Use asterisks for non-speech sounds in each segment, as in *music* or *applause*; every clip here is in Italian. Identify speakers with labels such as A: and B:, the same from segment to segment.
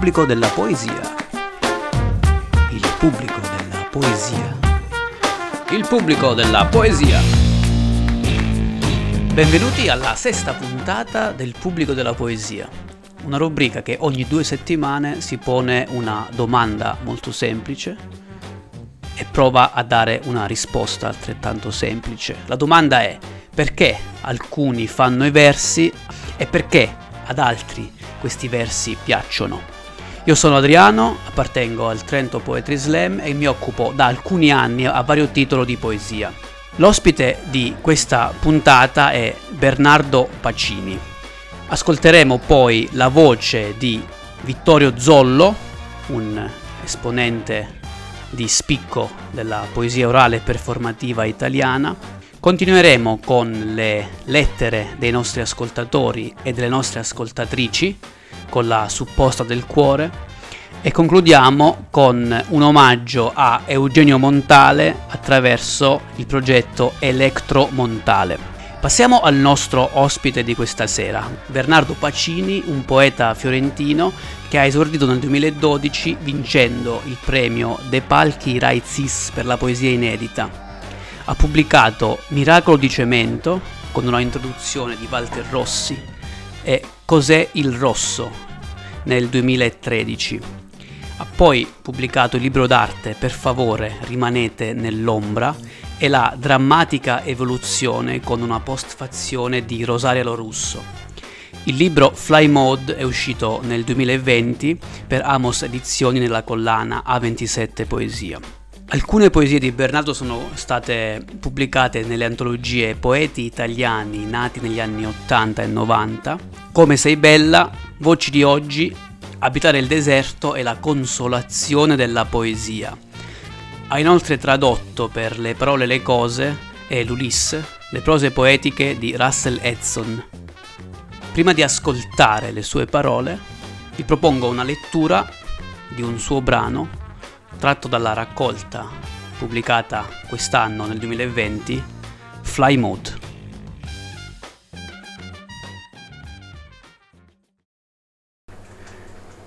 A: pubblico della poesia. Il pubblico della poesia. Il pubblico della poesia. Benvenuti alla sesta puntata del pubblico della poesia, una rubrica che ogni due settimane si pone una domanda molto semplice e prova a dare una risposta altrettanto semplice. La domanda è perché alcuni fanno i versi e perché ad altri questi versi piacciono. Io sono Adriano, appartengo al Trento Poetry Slam e mi occupo da alcuni anni a vario titolo di poesia. L'ospite di questa puntata è Bernardo Pacini. Ascolteremo poi la voce di Vittorio Zollo, un esponente di spicco della poesia orale performativa italiana. Continueremo con le lettere dei nostri ascoltatori e delle nostre ascoltatrici, con la supposta del cuore, e concludiamo con un omaggio a Eugenio Montale attraverso il progetto Electro Montale. Passiamo al nostro ospite di questa sera, Bernardo Pacini, un poeta fiorentino che ha esordito nel 2012 vincendo il premio De Palchi Rai Zis per la poesia inedita. Ha pubblicato Miracolo di cemento con una introduzione di Walter Rossi e Cos'è il rosso nel 2013. Ha poi pubblicato il libro d'arte Per favore rimanete nell'ombra e la drammatica evoluzione con una postfazione di Rosaria Lorusso. Il libro Fly Mode è uscito nel 2020 per Amos Edizioni nella collana A27 Poesia. Alcune poesie di Bernardo sono state pubblicate nelle antologie Poeti italiani nati negli anni 80 e 90, Come sei bella, Voci di oggi, Abitare il deserto e la consolazione della poesia ha inoltre tradotto per Le parole e le cose e l'Ulisse le prose poetiche di Russell Edson. Prima di ascoltare le sue parole, vi propongo una lettura di un suo brano tratto dalla raccolta pubblicata quest'anno nel 2020, Fly Mode.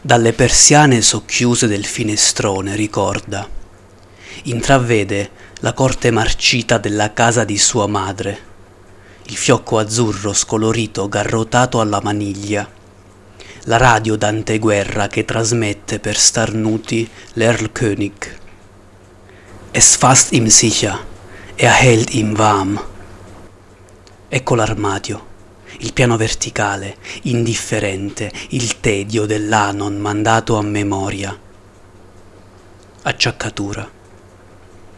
A: Dalle persiane socchiuse del finestrone ricorda intravede la corte marcita della casa di sua madre, il fiocco azzurro scolorito garrotato alla maniglia, la radio d'anteguerra che trasmette per starnuti l'Erlkönig. Es fast im sicher, er hält im warm. Ecco l'armadio, il piano verticale, indifferente, il tedio dell'anon mandato a memoria. Acciaccatura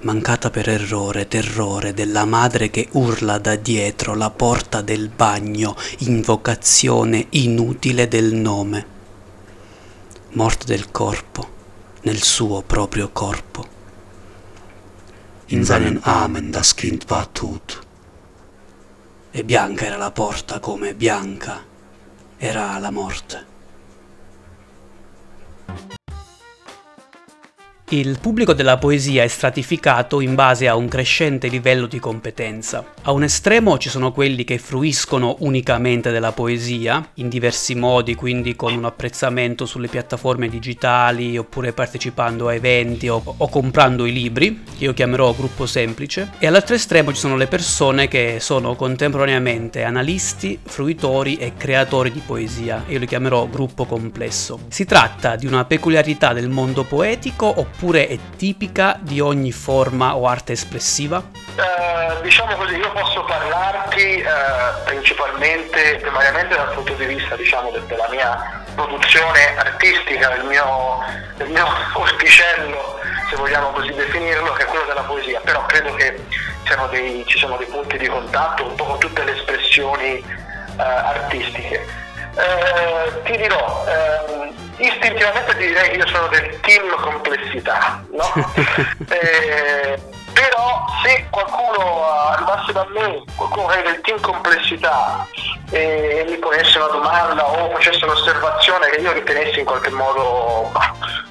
A: mancata per errore, terrore della madre che urla da dietro la porta del bagno, invocazione inutile del nome. Morte del corpo, nel suo proprio corpo. In seinen Armen das Kind war tot. E bianca era la porta come bianca era la morte. Il pubblico della poesia è stratificato in base a un crescente livello di competenza. A un estremo ci sono quelli che fruiscono unicamente della poesia, in diversi modi, quindi con un apprezzamento sulle piattaforme digitali, oppure partecipando a eventi o, o comprando i libri, che io chiamerò gruppo semplice, e all'altro estremo ci sono le persone che sono contemporaneamente analisti, fruitori e creatori di poesia, io li chiamerò gruppo complesso. Si tratta di una peculiarità del mondo poetico oppure oppure è tipica di ogni forma o arte espressiva?
B: Uh, diciamo così, io posso parlarti uh, principalmente, primariamente dal punto di vista diciamo, de- della mia produzione artistica, del mio, del mio *laughs* orticello, se vogliamo così definirlo, che è quello della poesia, però credo che dei, ci sono dei punti di contatto un po' con tutte le espressioni uh, artistiche. Ti dirò, ehm, istintivamente ti direi che io sono del team complessità, no? *laughs* eh, però se qualcuno arrivasse da me, qualcuno che del team complessità e mi ponesse una domanda o facesse un'osservazione che io ritenessi in qualche modo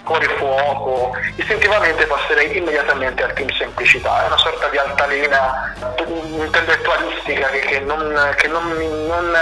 B: fuori fuoco, istintivamente passerei immediatamente al team semplicità, è una sorta di altalena intellettualistica che, che, non, che non, non,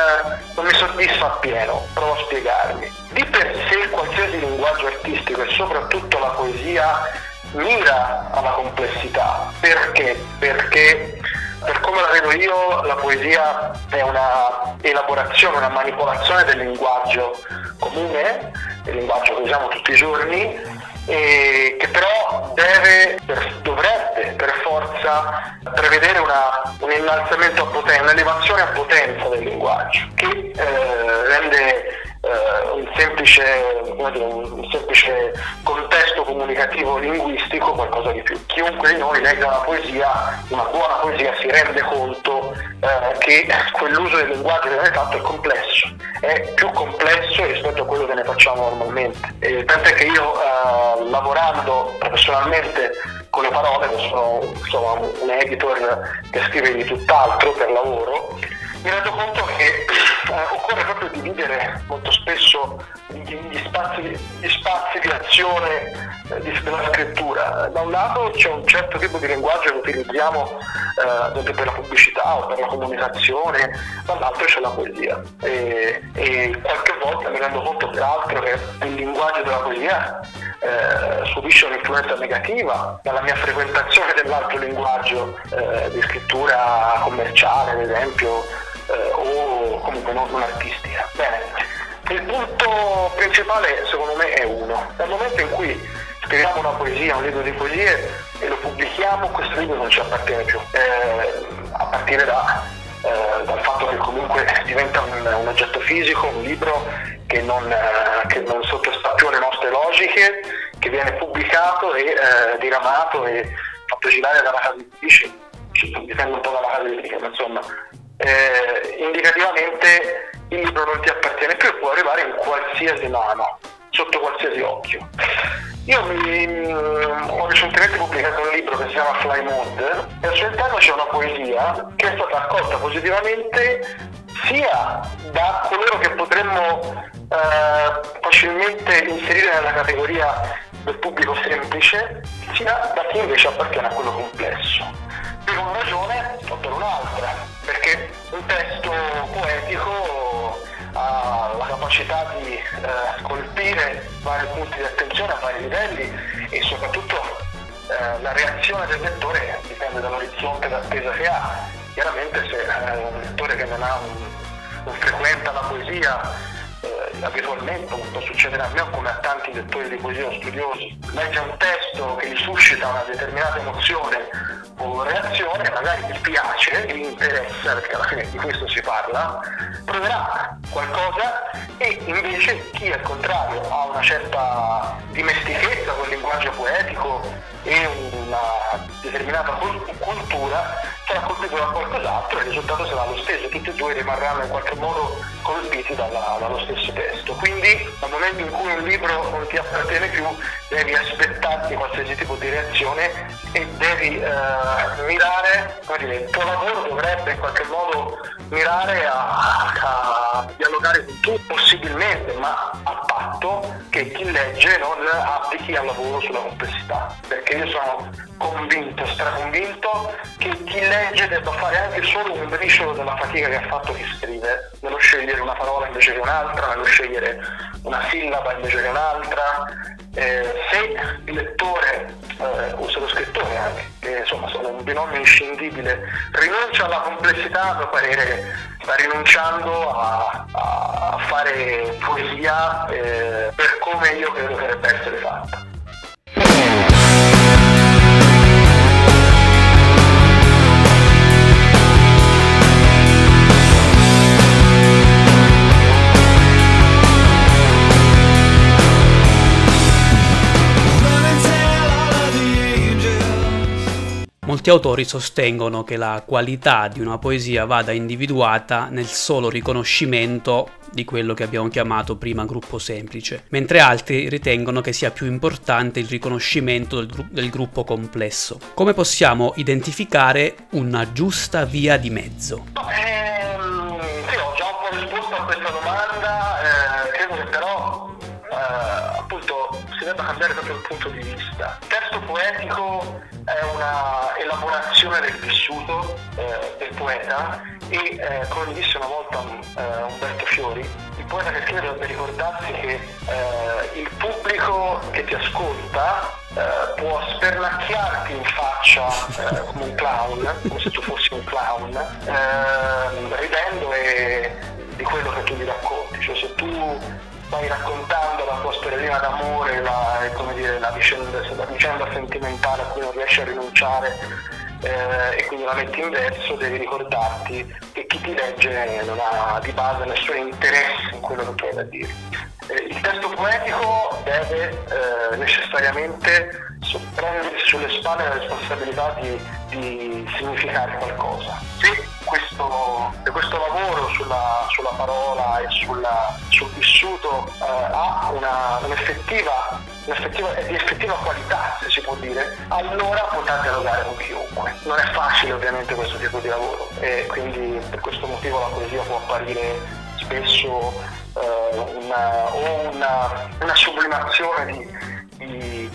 B: non mi soddisfa appieno, provo a spiegarmi. Di per sé qualsiasi linguaggio artistico e soprattutto la poesia mira alla complessità. Perché? Perché per come la vedo io la poesia è una elaborazione, una manipolazione del linguaggio comune, del linguaggio che usiamo tutti i giorni, che però deve, dovrebbe per forza prevedere una, un innalzamento a potenza, un'elevazione a potenza del linguaggio che eh, rende eh, un, semplice, un, semplice, contesto comunicativo linguistico qualcosa di più. Chiunque di noi legga una poesia, una buona poesia, si rende conto eh, che quell'uso del linguaggio che viene fatto è complesso, è più complesso rispetto a quello che ne facciamo normalmente. E tant'è che io eh, lavorando professionalmente con le parole, sono insomma, un editor che scrive di tutt'altro per lavoro, mi rendo conto che eh, occorre proprio dividere molto spesso gli spazi, gli spazi di azione eh, di, della scrittura. Da un lato c'è un certo tipo di linguaggio che utilizziamo eh, per la pubblicità o per la comunicazione, dall'altro c'è la poesia. E, e qualche volta mi rendo conto peraltro che il linguaggio della poesia eh, subisce un'influenza negativa dalla mia frequentazione dell'altro linguaggio eh, di scrittura commerciale, ad esempio, eh, o comunque non, non artistica. Bene, il punto principale secondo me è uno. Nel momento in cui scriviamo una poesia, un libro di poesie e lo pubblichiamo, questo libro non ci appartiene più. Eh, a partire da, eh, dal fatto che comunque diventa un, un oggetto fisico, un libro che non, eh, non, sottostà più alle nostre logiche, che viene pubblicato e eh, diramato e fatto girare dalla casa editrice, dipende un po' dalla casa editrice, ma insomma eh, indicativamente il libro non ti appartiene più e può arrivare in qualsiasi mano, sotto qualsiasi occhio. Io mi, mm, ho recentemente pubblicato un libro che si chiama Fly Mode e al suo interno c'è una poesia che è stata accolta positivamente sia da coloro che potremmo eh, facilmente inserire nella categoria del pubblico semplice, sia da chi invece appartiene a quello complesso per una ragione o per un'altra, perché un testo poetico ha la capacità di eh, colpire vari punti di attenzione a vari livelli e soprattutto eh, la reazione del lettore dipende dall'orizzonte d'attesa che ha. Chiaramente se eh, un lettore che non, un, non frequenta la poesia eh, abitualmente, come può succedere a me o come a tanti lettori di poesia o studiosi, legge un testo che gli suscita una determinata emozione o reazione, magari gli piace, gli interessa, perché alla fine di questo si parla, proverà qualcosa e invece chi al contrario ha una certa dimestichezza con il linguaggio poetico e una determinata cultura sarà colpito da qualcos'altro e il risultato sarà lo stesso, tutti e due rimarranno in qualche modo colpiti dalla, dallo stesso testo. Quindi nel momento in cui un libro non ti appartiene più devi aspettarti qualsiasi tipo di reazione e devi eh, mirare, come dire, il tuo lavoro dovrebbe in qualche modo mirare a, a dialogare con tutti, possibilmente, ma a patto che chi legge non applichi al lavoro sulla complessità, perché io sono convinto, straconvinto, legge debba fare anche solo un briciolo della fatica che ha fatto chi scrive, nello scegliere una parola invece che un'altra, nello scegliere una sillaba invece che un'altra. Eh, se il lettore eh, o se lo scrittore anche, che insomma sono un binomio inscindibile, rinuncia alla complessità, a mio parere sta rinunciando a, a fare poesia eh, per come io credo che debba essere fatta.
A: Molti autori sostengono che la qualità di una poesia vada individuata nel solo riconoscimento di quello che abbiamo chiamato prima gruppo semplice, mentre altri ritengono che sia più importante il riconoscimento del, gru- del gruppo complesso. Come possiamo identificare una giusta via di mezzo?
B: Ehm, sì, ho già un po' risposto a questa domanda, eh, però eh, appunto si debba cambiare proprio il punto di vista. Poetico è una elaborazione del vissuto eh, del poeta e eh, come disse una volta eh, Umberto Fiori, il poeta che scrive dovrebbe ricordarsi che eh, il pubblico che ti ascolta eh, può spernacchiarti in faccia eh, come un clown, come se tu fossi un clown, ehm, ridendo e, di quello che tu gli racconti. Cioè se tu stai raccontando la tua storiellina d'amore, la, dire, la, vicenda, la vicenda sentimentale a cui non riesci a rinunciare eh, e quindi la metti in verso, devi ricordarti che chi ti legge non ha di base nessun interesse in quello che tu hai da dire. Eh, il testo poetico deve eh, necessariamente prendersi sulle spalle la responsabilità di, di significare qualcosa. Se questo, questo lavoro sulla, sulla, parola e sulla, sul vissuto eh, ha una, un'effettiva, un'effettiva, di effettiva qualità, se si può dire, allora potrà dialogare con chiunque. Non è facile ovviamente questo tipo di lavoro e quindi per questo motivo la poesia può apparire spesso eh, una, o una, una sublimazione di, di,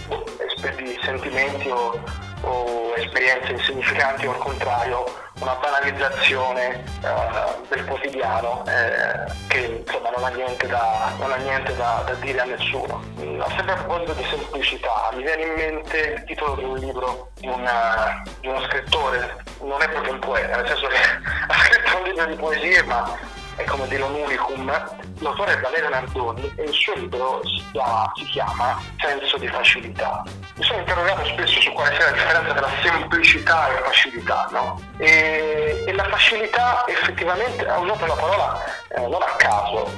B: di sentimenti o, o esperienze insignificanti o al contrario una banalizzazione uh, del quotidiano eh, che insomma non ha niente, da, non ha niente da, da, dire a nessuno. Mm, sempre a proposito di semplicità, mi viene in mente il titolo di un libro di, una, di uno scrittore, non è proprio un poeta, nel senso che *laughs* ha scritto un libro di poesie ma è come dire un unicum. L'autore è Valerio Nardoni e il suo libro si chiama, si chiama Senso di facilità. Mi sono interrogato spesso su quale sia la differenza tra semplicità e facilità, no? E, e la facilità effettivamente, ha usato la parola eh, non a caso,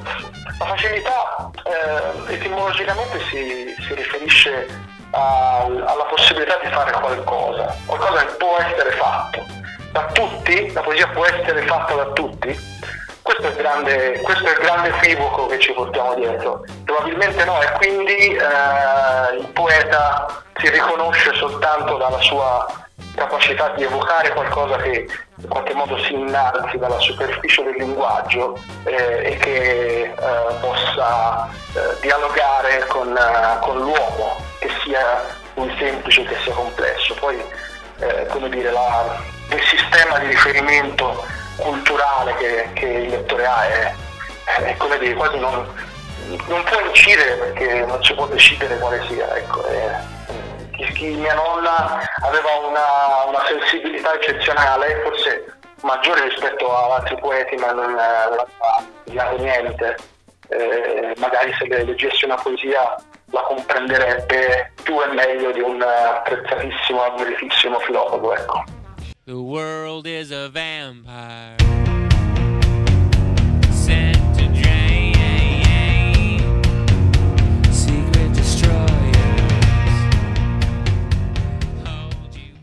B: la facilità eh, etimologicamente si, si riferisce a, alla possibilità di fare qualcosa, qualcosa che può essere fatto da tutti, la poesia può essere fatta da tutti, questo è, il grande, questo è il grande equivoco che ci portiamo dietro. Probabilmente no, e quindi eh, il poeta si riconosce soltanto dalla sua capacità di evocare qualcosa che in qualche modo si innalzi dalla superficie del linguaggio eh, e che eh, possa eh, dialogare con, eh, con, l'uomo, che sia lui semplice che sia complesso. Poi, eh, come dire, la, il sistema di riferimento culturale che, che il lettore ha è, è come dire, quasi non, non, può incidere perché non si può decidere quale sia. Ecco, chi, mia nonna aveva una, una, sensibilità eccezionale, forse maggiore rispetto ad altri poeti, ma non, studiato niente. Eh, magari se le leggessi una poesia la comprenderebbe più e meglio di un apprezzatissimo, ammiratissimo filologo. Ecco. The world is a vampire.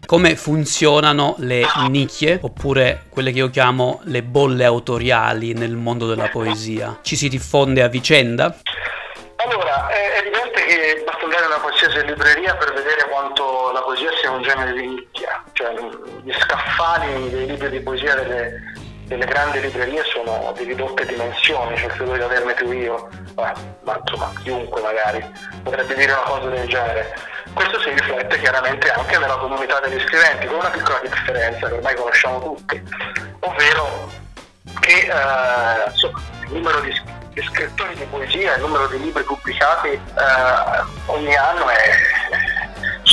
A: come funzionano le nicchie, oppure quelle che io chiamo le bolle autoriali nel mondo della poesia. Ci si diffonde a vicenda?
B: Allora, è evidente che basta andare in una qualsiasi libreria per vedere quanto la poesia sia un genere di nicchia, cioè gli scaffali dei libri di poesia delle, delle grandi librerie sono di ridotte dimensioni, cioè credo di averne più io, Beh, ma insomma chiunque magari potrebbe dire una cosa del genere. Questo si riflette chiaramente anche nella comunità degli scriventi, con una piccola differenza che ormai conosciamo tutti, ovvero che eh, insomma, il numero di scrittori di poesia, il numero di libri pubblicati eh, ogni anno è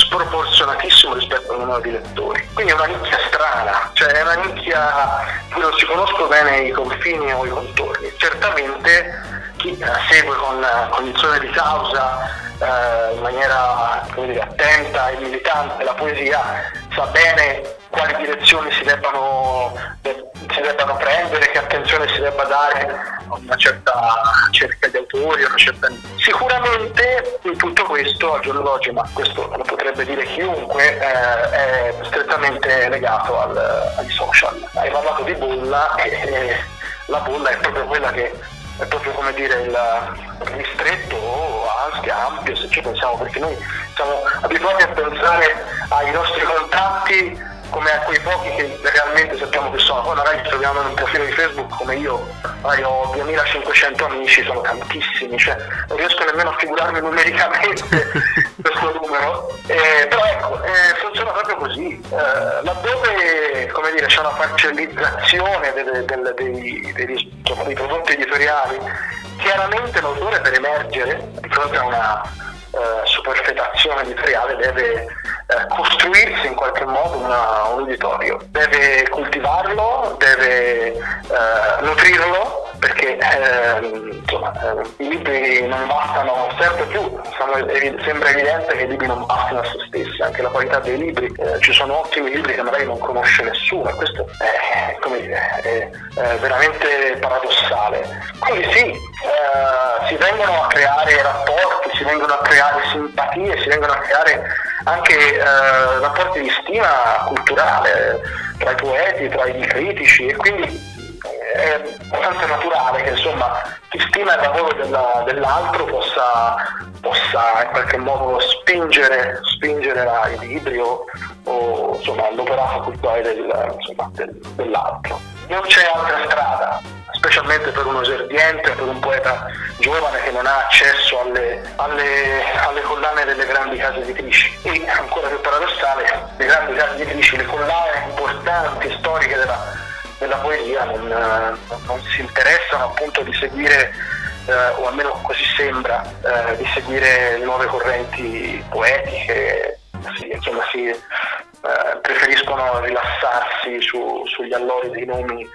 B: sproporzionatissimo rispetto al numero di lettori. Quindi è una nicchia strana, cioè è una nicchia cui non si conoscono bene i confini o i contorni. Certamente chi eh, segue con cognizione di causa eh, in maniera dire, attenta e militante la poesia sa bene quali direzioni si debbano, si debbano prendere, che attenzione si debba dare a una certa cerca di autori, certa... Sicuramente in tutto questo al giorno d'oggi, ma questo lo potrebbe dire chiunque, eh, è strettamente legato al, ai social. Hai parlato di bolla e la bolla è proprio quella che è proprio come dire il ristretto o anche ampio se ci pensiamo perché noi siamo abituati a pensare ai nostri contatti come a quei pochi che realmente sappiamo che sono. Poi magari ci troviamo in un profilo di Facebook come io, magari ho 2500 amici, sono tantissimi, cioè non riesco nemmeno a figurarmi numericamente *laughs* questo numero. Eh, però ecco, eh, funziona proprio così. Eh, laddove come dire, c'è una parcellizzazione delle, delle, dei, dei, insomma, dei prodotti editoriali, chiaramente l'autore per emergere di fronte a una eh, superfetazione editoriale deve eh, costruirsi in qualche modo una, un uditorio, deve coltivarlo, deve eh, nutrirlo perché ehm, insomma, eh, i libri non bastano sempre più, sembra evidente che i libri non bastino a se stessi, anche la qualità dei libri, eh, ci sono ottimi libri che magari non conosce nessuno e questo è, dire, è, è veramente paradossale. Quindi sì, eh, si vengono a creare rapporti, si vengono a creare simpatie, si vengono a creare anche eh, rapporti di stima culturale tra i poeti, tra i critici e quindi è abbastanza naturale che insomma chi stima il lavoro della, dell'altro possa, possa, in qualche modo spingere, spingere la, i libri o, o insomma, l'operato culturale del, insomma, del, dell'altro. Non c'è altra strada, specialmente per uno eserdiente, per un poeta giovane che non ha accesso alle, alle, alle collane delle grandi case editrici. E ancora più paradossale, le grandi case editrici, le collane importanti, storiche della della poesia non, non, si interessano appunto di seguire, eh, o almeno così sembra, eh, di seguire nuove correnti poetiche, sì, insomma si, eh, preferiscono rilassarsi su, sugli allori dei nomi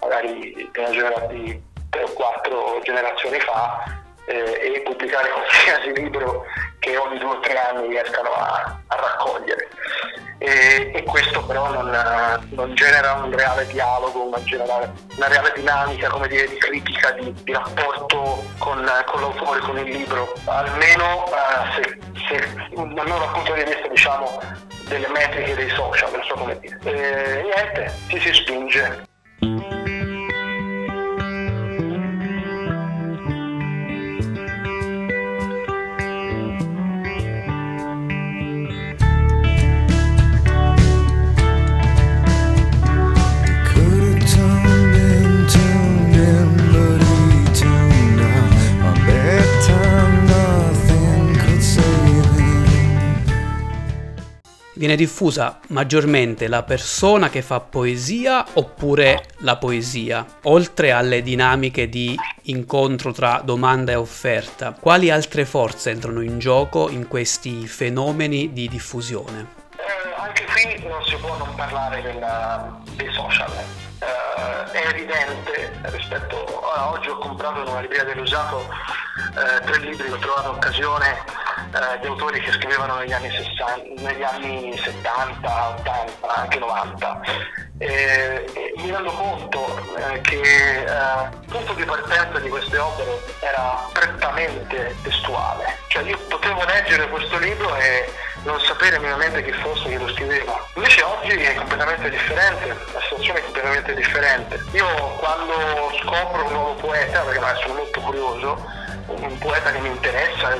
B: magari di, genera- di tre o quattro generazioni fa eh, e pubblicare *laughs* qualsiasi libro che ogni due o tre anni riescano a, a raccogliere e, e questo però non, non, genera un reale dialogo, una, generale, una reale dinamica dire, di critica, di, di rapporto con, con, l'autore, con il libro, almeno, uh, se, se, dal punto di vista diciamo, delle metriche dei social, non so come dire. E niente, ci si spinge.
A: Viene diffusa maggiormente la persona che fa poesia oppure la poesia, oltre alle dinamiche di incontro tra domanda e offerta. Quali altre forze entrano in gioco in questi fenomeni di diffusione?
B: Eh, anche qui non si può non parlare della, dei social. Eh, è evidente rispetto a oggi ho comprato in una libreria dell'usato eh, tre libri ho trovato occasione eh, di autori che scrivevano negli anni, 60, negli anni 70, 80, anche 90. E, e mi rendo conto eh, che eh, il punto di partenza di queste opere era prettamente testuale, cioè io potevo leggere questo libro e non sapere minimamente chi fosse che lo scriveva. Invece oggi è completamente differente, la situazione è completamente differente. Io quando scopro un nuovo poeta, perché sono molto curioso, un poeta che mi interessa,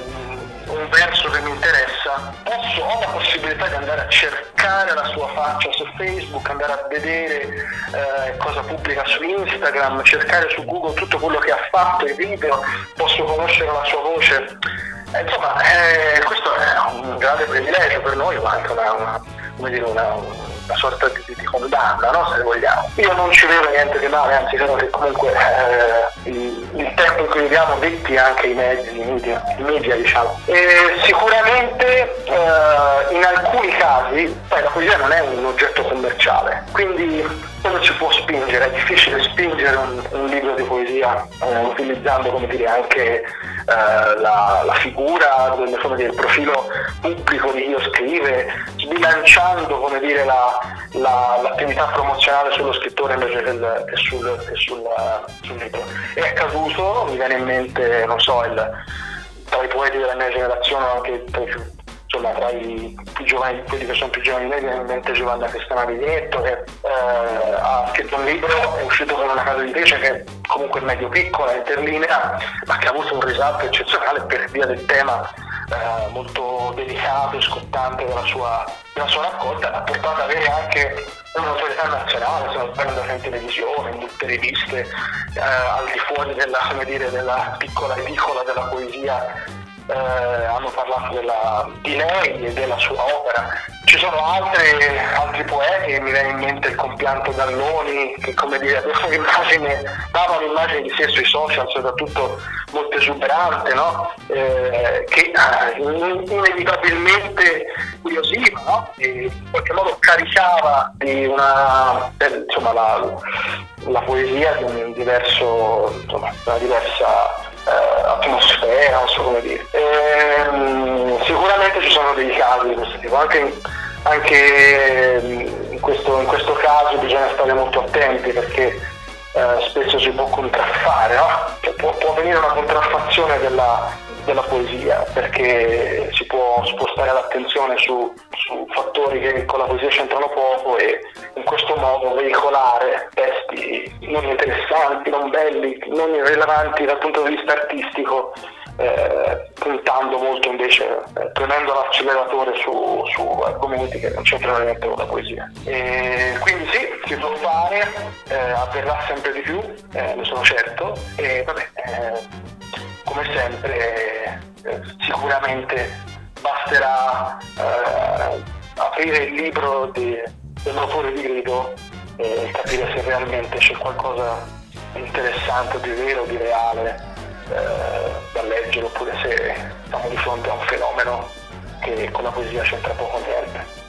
B: un verso che mi interessa, posso, ho la possibilità di andare a cercare la sua faccia su Facebook, andare a vedere eh, cosa pubblica su Instagram, cercare su Google tutto quello che ha fatto, i video, posso conoscere la sua voce. Eh, insomma, eh, questo è un grande privilegio per noi, ma anche una, una, dire, una, una sorta di, di condanna, no? se vogliamo. Io non ci vedo niente di male, anzi credo che comunque eh, viviamo detti anche i mezzi, i media, i media diciamo. E sicuramente eh, in alcuni casi poi la poesia non è un oggetto commerciale, quindi come si può spingere, è difficile spingere un, un libro di poesia eh, utilizzando dire, anche eh, la, la, figura, del, dire, il profilo pubblico di chi lo scrive, sbilanciando come dire, la, la, l'attività promozionale sullo scrittore invece che, che, sul, che sul, sul, libro. È accaduto, mi viene in mente, non so, il, tra i poeti della mia generazione, anche tra i più insomma, tra i più giovani, quelli che sono più giovani di me, viene in mente Giovanna Cristiana Vignetto che eh, ha scritto un libro, è uscito con una casa di editrice che è comunque medio piccola, interlinea, ma che ha avuto un risalto eccezionale per via del tema eh, molto delicato e scottante della sua, della sua raccolta, ha portato ad avere anche un'autorità nazionale, se non sbaglio in televisione, in le riviste, eh, al di fuori della, dire, della piccola edicola della poesia eh, hanno parlato della, di lei e della sua opera. Ci sono altre, altri poeti, mi viene in mente il compianto Galloni, che come dire, aveva un'immagine, dava un'immagine di sé sui social, soprattutto molto esuberante, no? eh, che eh, inevitabilmente curiosiva no? in qualche modo caricava di una, eh, insomma, la, la, poesia di un diverso, insomma, una diversa eh, atmosfera, non so come dire. Ehm, sicuramente ci sono dei casi di questo tipo, anche, anche in, questo, in, questo, caso bisogna stare molto attenti perché eh, spesso si può contraffare, no? cioè, può, può avvenire una contraffazione della, della poesia perché si può spostare l'attenzione su, su, fattori che con la poesia c'entrano poco e in questo modo veicolare testi non interessanti, non belli, non irrilevanti dal punto di vista artistico eh, puntando molto invece, eh, premendo l'acceleratore su, su, argomenti che non c'entrano niente con la poesia. E quindi sì, si può fare, eh, avverrà sempre di più, eh, ne sono certo, e vabbè, eh, come sempre eh, sicuramente basterà eh, aprire il libro di, dell'autore di grido e capire se realmente c'è qualcosa di interessante, di vero, di reale eh, da leggere oppure se siamo di fronte a un fenomeno che con la poesia c'entra poco niente.